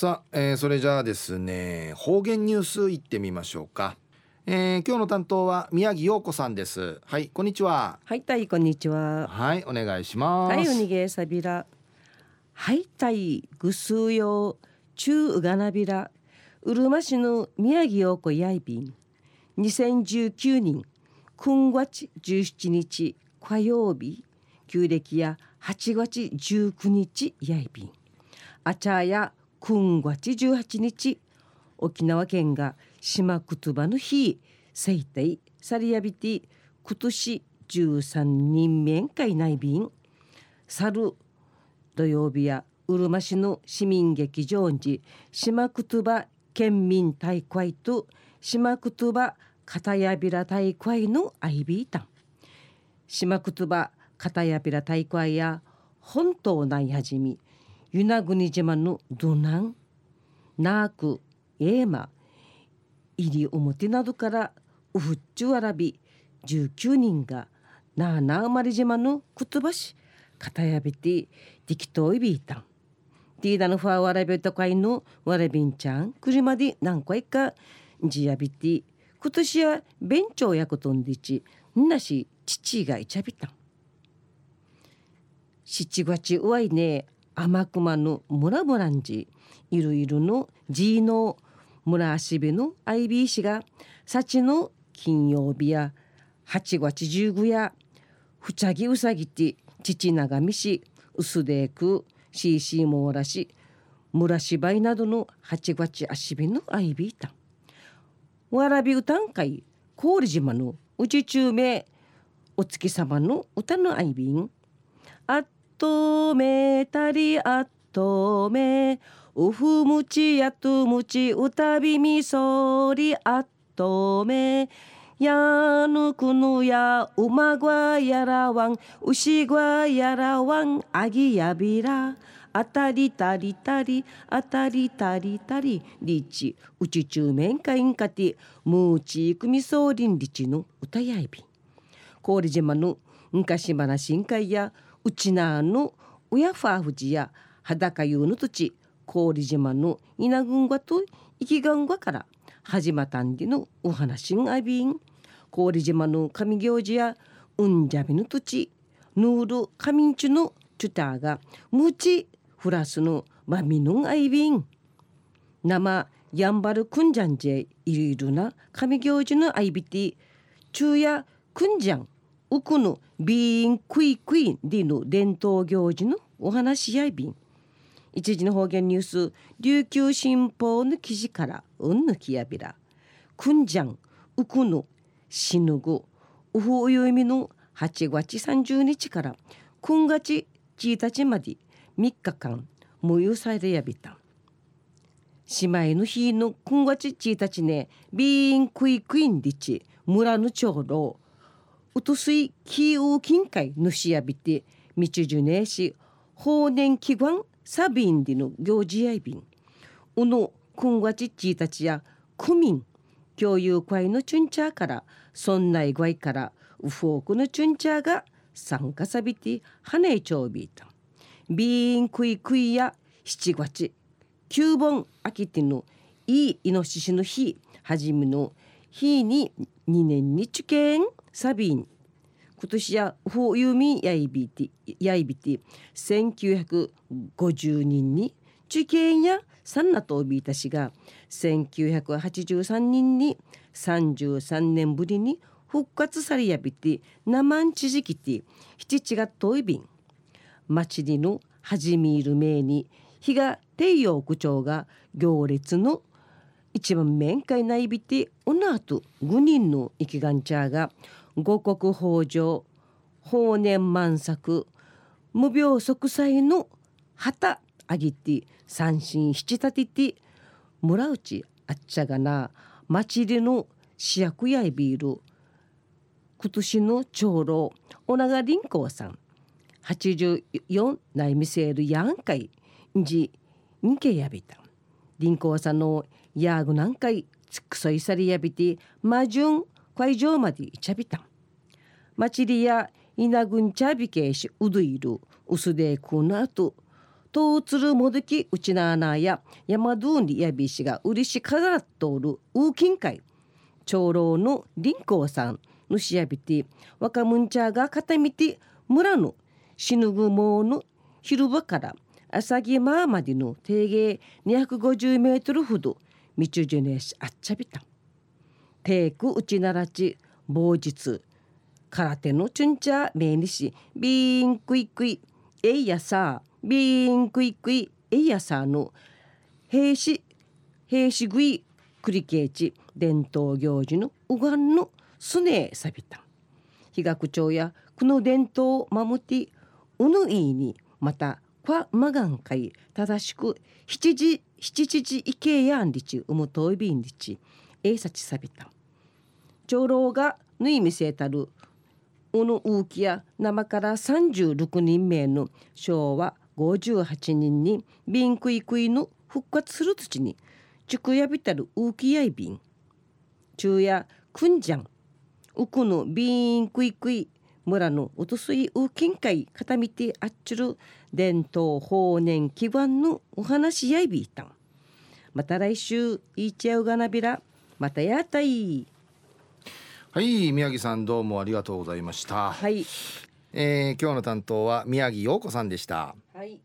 さあ、えー、それじゃあですね方言ニュースいってみましょうか、えー、今日の担当は宮城陽子さんです。はいこんにちは。はいたいこんにちは。はいお願いします。はいおにげさびら。はいたいぐすうよ中うがなびら。うるま市の宮城陽子やいびん。2019年9月17日火曜日旧暦や8月19日やいびん。あちゃや9月18日沖縄県が島言葉の日生体サリアビティ今年13人面会内便猿土曜日やうるま市の市民劇場に島言葉県民大会と島言葉片やびら大会のアイビータン。島言葉片やびら大会や本島内はじみ与那国島のドナンナークエーマ入り表などからウフッチュアラビ19人がナーナー生まれ島のくつばし片やびてディキトイビータンティーダのファーワラビとかいのワラビンちゃん車で何回かジヤビティ今年や弁長役とんでちんなし父がいちゃびたん。七月うわいね天熊の村ブランジいるいるのジーノ村足部の IB 氏が幸の金曜日や8月15やふちゃぎうさぎて父長見し薄でく CC もらし村芝居などの8月足部の IB たわらび歌ん会郡島のうち中名お月様の歌の IB あっとめたりあとめ。うふむちやとむちうたびみそりあとめ。やぬくぬやうまぐわやらわんうしぐわやらわんあぎやびら。あたりたりたりあたりたりたりりちうちちゅうめんかいんかてむうちくみそうりんりちの歌やいび。氷島の昔話んかいやうちなのうやファーフジや裸湯の土地氷島の稲群がと生きがんがから始まったんでのお話んあびん。氷島の神行事やうんじゃびの土地ヌール神んちのチュターがむちフラスのまみのんあいびん。生やんばるくんじゃんじえいるいるな神行事のあいびて昼夜くんじゃん。うくのビーンクイクイでの伝統行事のお話やいびん一時の方言ニュース琉球新報の記事からうんぬきやびら。くんじゃんうくのしぬぐ。うふうゆいみの8月30日から9月1日まで3日間無有されやびた。姉妹の日の9月1日ねビーンクイクインリチ村の長老。うとすいキーウ近海ぬしやびて道じゅねえし法年祈願サビンディの行事やいびん。うの9月1日や区民共有会のチュンチャーからそんない具合からウフォークのチュンチャーが参加さびて羽根ちょうびいた。ビーンクイクイや7月9本秋てのいいイノシシの日はじめの日に2年に受験サビン。今年やフォーユミやいびてやいびて1950人に受験やサンナとビータ氏が1983人に33年ぶりに復活されやびて生んちじきて七地が遠いびん。町にの始める前に日が帝陽区長が行列の一番面会ないびておのあと5人の生きがんちゃが五穀豊穣法年満作無病息災の旗あぎて三心七立てて村内あっちゃがな町での主役やいビール今年の長老小長凛光さん84内見せるやんかいじんけやびた。凛光さんのやぐなんかいつくそいさりやびて魔順会場までいちゃびた。町りや稲ぐんちゃびけしうどいるうすでくなと東鶴もどきうちなーなーや山通りやびしがうりしからっとおるウーキン会。長老の林光さんのしやびて若むんちゃが片見て村の死ぬぐもうの広場から朝木ままでの定芸250メートルほど道中じゅねしあっちゃびた。テクうちならち某日空手のチュンチャーメにしビーンクイクイえいやさビーンクイクイえいやさの兵士兵士食い繰り返し伝統行事のうがんのすねさびた被学長やこの伝統を守ってうぬいにまた kwa magan kai 正しく七時七時いけやんりちうむといびんりちえいさちさびた。長老がぬいみせたるうぬうきや生から36人目の昭和58人にビンクイクイの復活する土に塾やびたるうきやいびん昼夜くんじゃん。うくのビンクイクイ村のおとすいう金会片見てあっちゅる伝統法年基盤のお話やいびいたん。また来週いいちゃうがなびら。またやったい。はい宮城さんどうもありがとうございました、はい。えー今日の担当は宮城陽子さんでした。はい